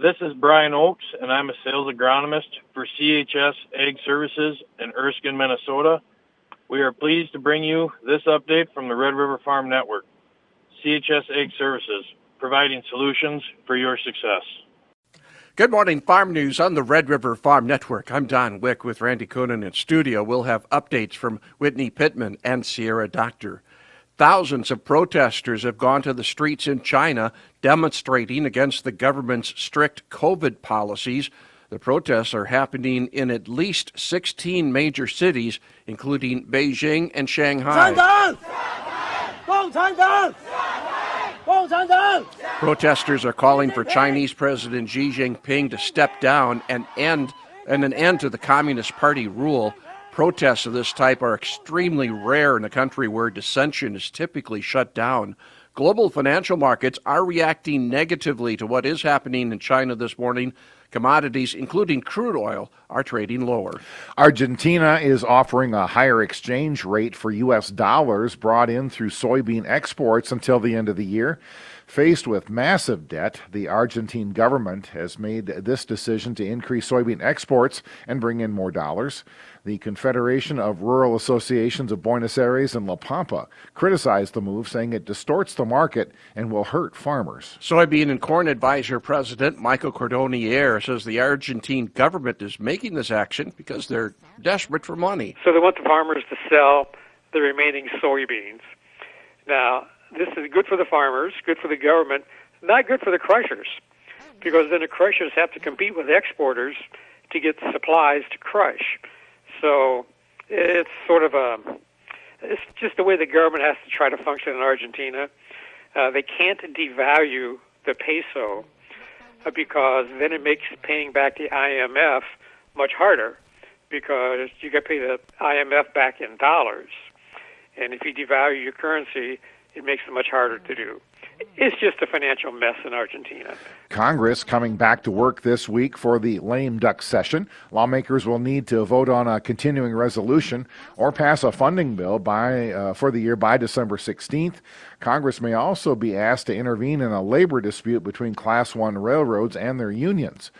This is Brian Oakes, and I'm a sales agronomist for CHS Ag Services in Erskine, Minnesota. We are pleased to bring you this update from the Red River Farm Network. CHS Ag Services, providing solutions for your success. Good morning, Farm News on the Red River Farm Network. I'm Don Wick with Randy Koenen in studio. We'll have updates from Whitney Pittman and Sierra Doctor. Thousands of protesters have gone to the streets in China demonstrating against the government's strict COVID policies. The protests are happening in at least 16 major cities, including Beijing and Shanghai. Protesters are calling for Chinese President Xi Jinping to step down and end and an end to the Communist Party rule. Protests of this type are extremely rare in a country where dissension is typically shut down. Global financial markets are reacting negatively to what is happening in China this morning. Commodities, including crude oil, are trading lower. Argentina is offering a higher exchange rate for U.S. dollars brought in through soybean exports until the end of the year. Faced with massive debt, the Argentine government has made this decision to increase soybean exports and bring in more dollars. The Confederation of Rural Associations of Buenos Aires and La Pampa criticized the move, saying it distorts the market and will hurt farmers. Soybean and Corn Advisor President Michael Cordonnier says the Argentine government is making this action because they're desperate for money. So they want the farmers to sell the remaining soybeans. Now, this is good for the farmers, good for the government, not good for the crushers, because then the crushers have to compete with exporters to get supplies to crush. So it's sort of a it's just the way the government has to try to function in Argentina. Uh, they can't devalue the peso uh, because then it makes paying back the IMF much harder because you get paid the IMF back in dollars, and if you devalue your currency, it makes it much harder to do it's just a financial mess in Argentina. Congress coming back to work this week for the lame duck session. Lawmakers will need to vote on a continuing resolution or pass a funding bill by uh, for the year by December 16th. Congress may also be asked to intervene in a labor dispute between Class 1 railroads and their unions.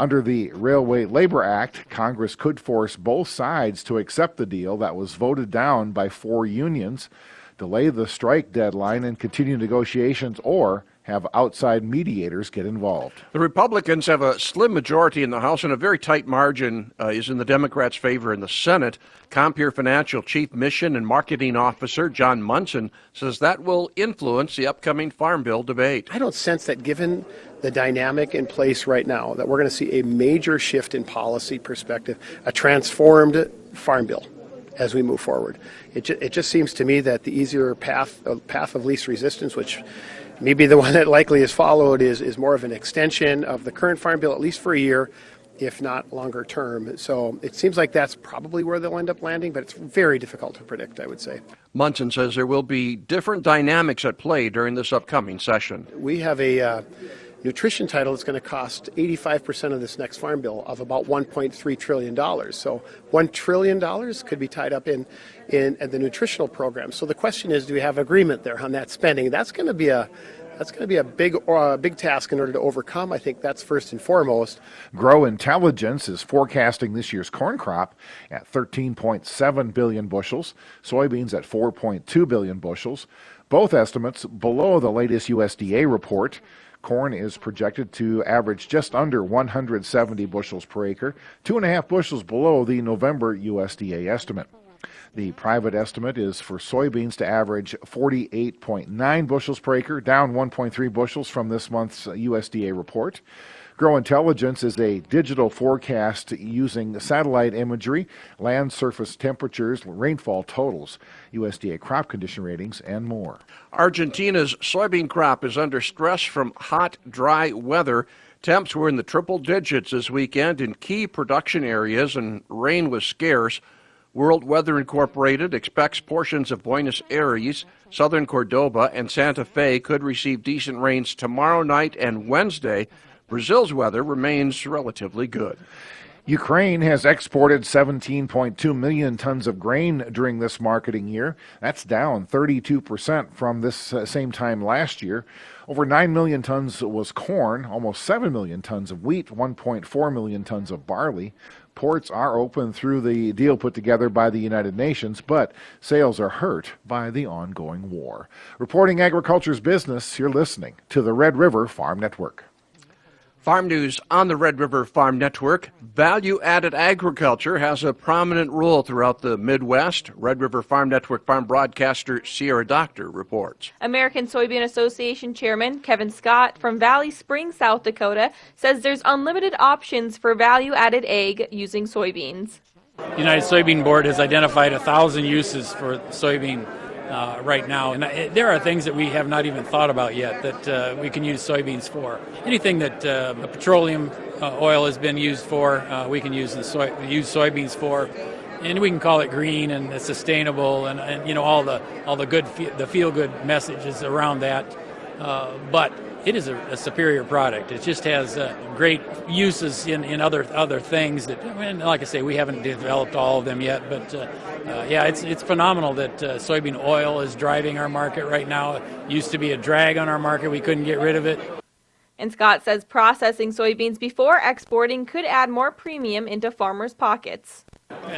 Under the Railway Labor Act, Congress could force both sides to accept the deal that was voted down by four unions delay the strike deadline and continue negotiations, or have outside mediators get involved. The Republicans have a slim majority in the House, and a very tight margin uh, is in the Democrats' favor in the Senate. Compeer Financial Chief Mission and Marketing Officer John Munson says that will influence the upcoming Farm Bill debate. I don't sense that given the dynamic in place right now, that we're going to see a major shift in policy perspective, a transformed Farm Bill as we move forward. It, ju- it just seems to me that the easier path, uh, path of least resistance, which maybe the one that likely is followed, is, is more of an extension of the current farm bill, at least for a year, if not longer term. So it seems like that's probably where they'll end up landing, but it's very difficult to predict, I would say. Munson says there will be different dynamics at play during this upcoming session. We have a. Uh, nutrition title is going to cost 85% of this next farm bill of about $1.3 trillion. So $1 trillion could be tied up in, in, in the nutritional program. So the question is, do we have agreement there on that spending? That's going to be a that's going to be a big, uh, big task in order to overcome. I think that's first and foremost. Gro Intelligence is forecasting this year's corn crop at 13.7 billion bushels, soybeans at 4.2 billion bushels. Both estimates below the latest USDA report. Corn is projected to average just under 170 bushels per acre, two and a half bushels below the November USDA estimate. The private estimate is for soybeans to average 48.9 bushels per acre, down 1.3 bushels from this month's USDA report. Gro Intelligence is a digital forecast using satellite imagery, land surface temperatures, rainfall totals, USDA crop condition ratings, and more. Argentina's soybean crop is under stress from hot, dry weather. Temps were in the triple digits this weekend in key production areas, and rain was scarce. World Weather Incorporated expects portions of Buenos Aires, southern Cordoba, and Santa Fe could receive decent rains tomorrow night and Wednesday. Brazil's weather remains relatively good. Ukraine has exported 17.2 million tons of grain during this marketing year. That's down 32% from this uh, same time last year. Over 9 million tons was corn, almost 7 million tons of wheat, 1.4 million tons of barley. Ports are open through the deal put together by the United Nations, but sales are hurt by the ongoing war. Reporting agriculture's business, you're listening to the Red River Farm Network. Farm news on the Red River Farm Network. Value added agriculture has a prominent role throughout the Midwest. Red River Farm Network farm broadcaster Sierra Doctor reports. American Soybean Association Chairman Kevin Scott from Valley Springs, South Dakota, says there's unlimited options for value added egg using soybeans. The United Soybean Board has identified a thousand uses for soybean uh, right now. And there are things that we have not even thought about yet that uh, we can use soybeans for. Anything that uh, petroleum uh, oil has been used for, uh, we can use the soy, use soybeans for. And we can call it green and sustainable, and, and you know all the all the good the feel good messages around that. Uh, but it is a, a, superior product. It just has uh, great uses in, in other other things that, and like I say, we haven't developed all of them yet. But uh, uh, yeah, it's it's phenomenal that uh, soybean oil is driving our market right now. It used to be a drag on our market; we couldn't get rid of it. And Scott says processing soybeans before exporting could add more premium into farmers' pockets.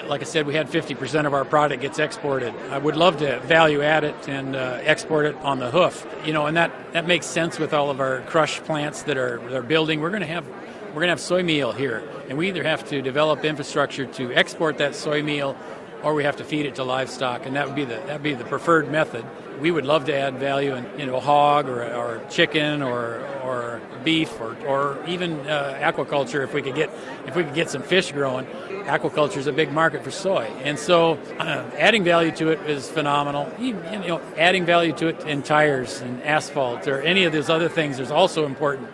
Like I said, we had 50% of our product gets exported. I would love to value add it and uh, export it on the hoof. You know, and that, that makes sense with all of our crush plants that are they're building. We're going to have we're going to have soy meal here, and we either have to develop infrastructure to export that soy meal, or we have to feed it to livestock, and that would be the that be the preferred method. We would love to add value in you know hog or, or chicken or or beef or, or even uh, aquaculture if we could get if we could get some fish growing. Aquaculture is a big market for soy, and so uh, adding value to it is phenomenal. you know, adding value to it in tires and asphalt or any of those other things is also important.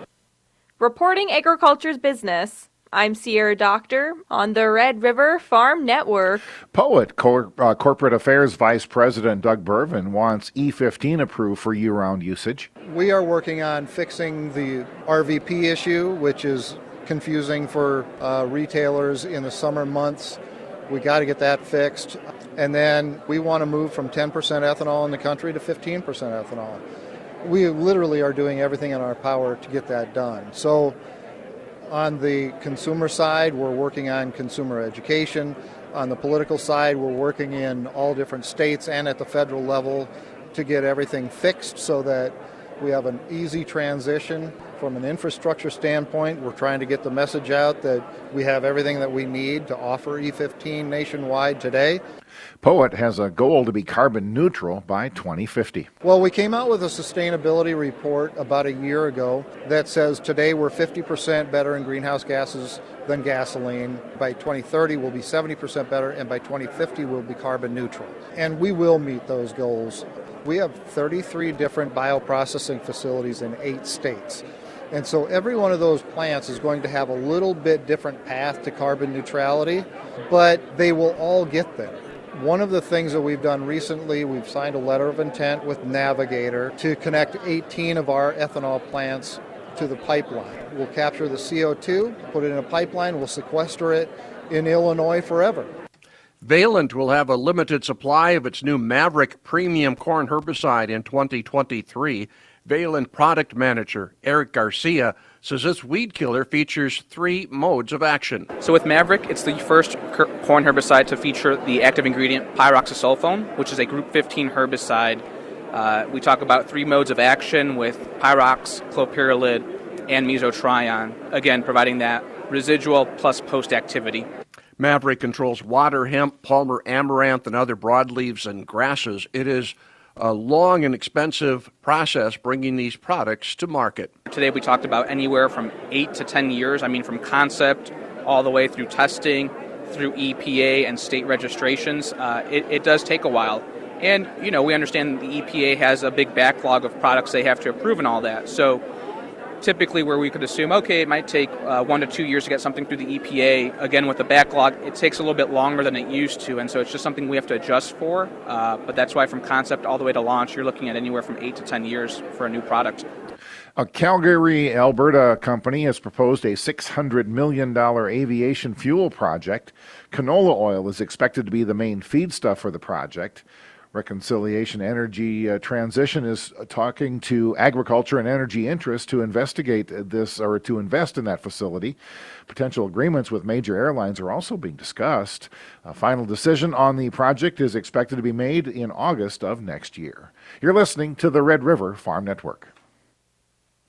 Reporting agriculture's business. I'm Sierra Doctor on the Red River Farm Network. Poet Cor- uh, Corporate Affairs Vice President Doug Berven wants E15 approved for year round usage. We are working on fixing the RVP issue, which is confusing for uh, retailers in the summer months. We got to get that fixed. And then we want to move from 10% ethanol in the country to 15% ethanol. We literally are doing everything in our power to get that done. So on the consumer side, we're working on consumer education. On the political side, we're working in all different states and at the federal level to get everything fixed so that we have an easy transition. From an infrastructure standpoint, we're trying to get the message out that we have everything that we need to offer E15 nationwide today. Poet has a goal to be carbon neutral by 2050. Well, we came out with a sustainability report about a year ago that says today we're 50% better in greenhouse gases than gasoline. By 2030, we'll be 70% better, and by 2050, we'll be carbon neutral. And we will meet those goals. We have 33 different bioprocessing facilities in eight states. And so every one of those plants is going to have a little bit different path to carbon neutrality, but they will all get there. One of the things that we've done recently, we've signed a letter of intent with Navigator to connect 18 of our ethanol plants to the pipeline. We'll capture the CO2, put it in a pipeline, we'll sequester it in Illinois forever. Valent will have a limited supply of its new Maverick premium corn herbicide in 2023. Valent product manager Eric Garcia says this weed killer features three modes of action. So with Maverick, it's the first corn herbicide to feature the active ingredient pyroxasulfone, which is a group 15 herbicide. Uh, we talk about three modes of action with pyrox, clopyralid, and mesotrione, again providing that residual plus post activity. Maverick controls waterhemp, palmer amaranth, and other broadleaves and grasses. It is a long and expensive process bringing these products to market. Today we talked about anywhere from eight to 10 years. I mean, from concept all the way through testing, through EPA and state registrations. Uh, it, it does take a while. And, you know, we understand the EPA has a big backlog of products they have to approve and all that. So typically where we could assume, okay, it might take uh, one to two years to get something through the EPA. Again, with the backlog, it takes a little bit longer than it used to, and so it's just something we have to adjust for. Uh, but that's why from concept all the way to launch, you're looking at anywhere from eight to ten years for a new product. A Calgary, Alberta company has proposed a $600 million aviation fuel project. Canola oil is expected to be the main feedstuff for the project. Reconciliation Energy uh, Transition is talking to agriculture and energy interests to investigate this or to invest in that facility. Potential agreements with major airlines are also being discussed. A final decision on the project is expected to be made in August of next year. You're listening to the Red River Farm Network.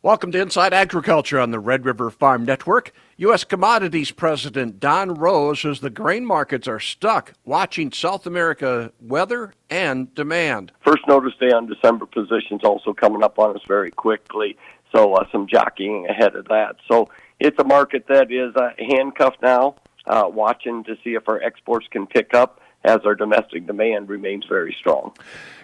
Welcome to Inside Agriculture on the Red River Farm Network. U.S. Commodities President Don Rose says the grain markets are stuck watching South America weather and demand. First notice day on December positions also coming up on us very quickly, so uh, some jockeying ahead of that. So it's a market that is uh, handcuffed now, uh, watching to see if our exports can pick up as our domestic demand remains very strong.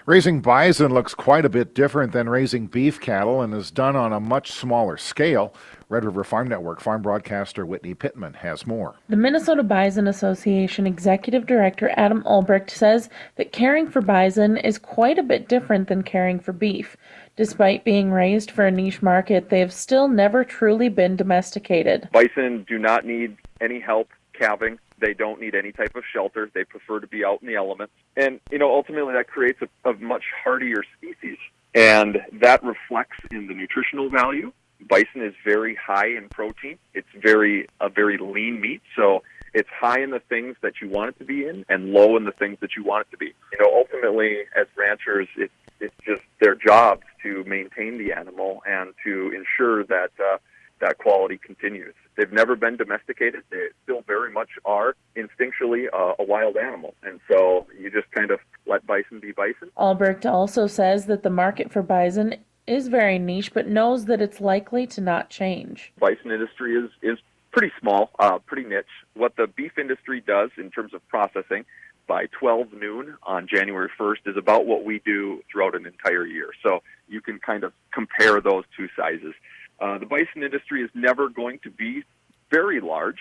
Raising bison looks quite a bit different than raising beef cattle and is done on a much smaller scale. Red River Farm Network farm broadcaster Whitney Pittman has more. The Minnesota Bison Association Executive Director Adam Ulbricht says that caring for bison is quite a bit different than caring for beef. Despite being raised for a niche market, they have still never truly been domesticated. Bison do not need any help calving they don't need any type of shelter. They prefer to be out in the elements. And, you know, ultimately that creates a, a much hardier species. And that reflects in the nutritional value. Bison is very high in protein. It's very a very lean meat. So it's high in the things that you want it to be in and low in the things that you want it to be. You know, ultimately as ranchers, it's it's just their jobs to maintain the animal and to ensure that uh, that quality continues. They've never been domesticated. They still very much are instinctually uh, a wild animal. And so you just kind of let bison be bison. Ulbricht also says that the market for bison is very niche, but knows that it's likely to not change. Bison industry is, is pretty small, uh, pretty niche. What the beef industry does in terms of processing by 12 noon on January 1st is about what we do throughout an entire year. So you can kind of compare those two sizes. Uh, the bison industry is never going to be very large.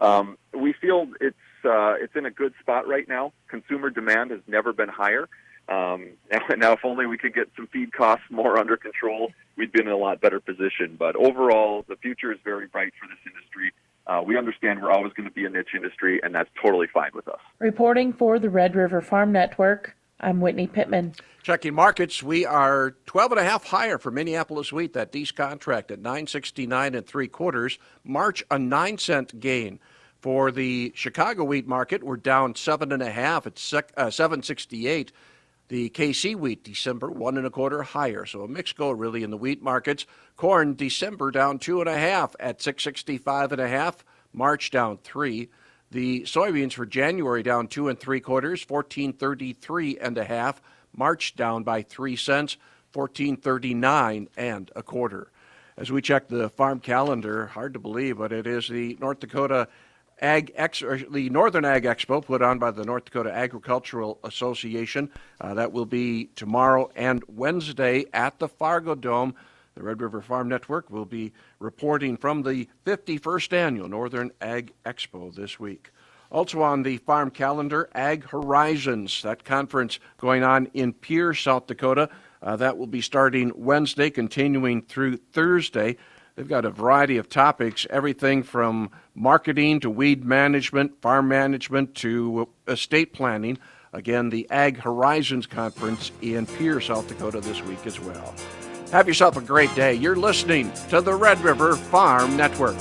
Um, we feel it's uh, it's in a good spot right now. Consumer demand has never been higher. Um, now, now, if only we could get some feed costs more under control, we'd be in a lot better position. But overall, the future is very bright for this industry. Uh, we understand we're always going to be a niche industry, and that's totally fine with us. Reporting for the Red River Farm Network, I'm Whitney Pittman. Checking markets, we are 12 and a half higher for Minneapolis wheat. That Dees contract at 969 and three quarters. March a nine cent gain. For the Chicago wheat market, we're down seven and a half at uh, 768. The KC wheat December one and a quarter higher, so a mix go really in the wheat markets. Corn December down two and a half at 665 and a half. March down three. The soybeans for January down two and three quarters, 1433 and a half. March down by three cents, 1439 and a quarter. As we check the farm calendar, hard to believe, but it is the North Dakota Ag Ex, the Northern Ag Expo put on by the North Dakota Agricultural Association. Uh, that will be tomorrow and Wednesday at the Fargodome. The Red River Farm Network will be reporting from the 51st annual Northern Ag Expo this week. Also on the farm calendar, Ag Horizons, that conference going on in Pierre, South Dakota. Uh, that will be starting Wednesday, continuing through Thursday. They've got a variety of topics, everything from marketing to weed management, farm management to estate planning. Again, the Ag Horizons Conference in Pierre, South Dakota this week as well. Have yourself a great day. You're listening to the Red River Farm Network.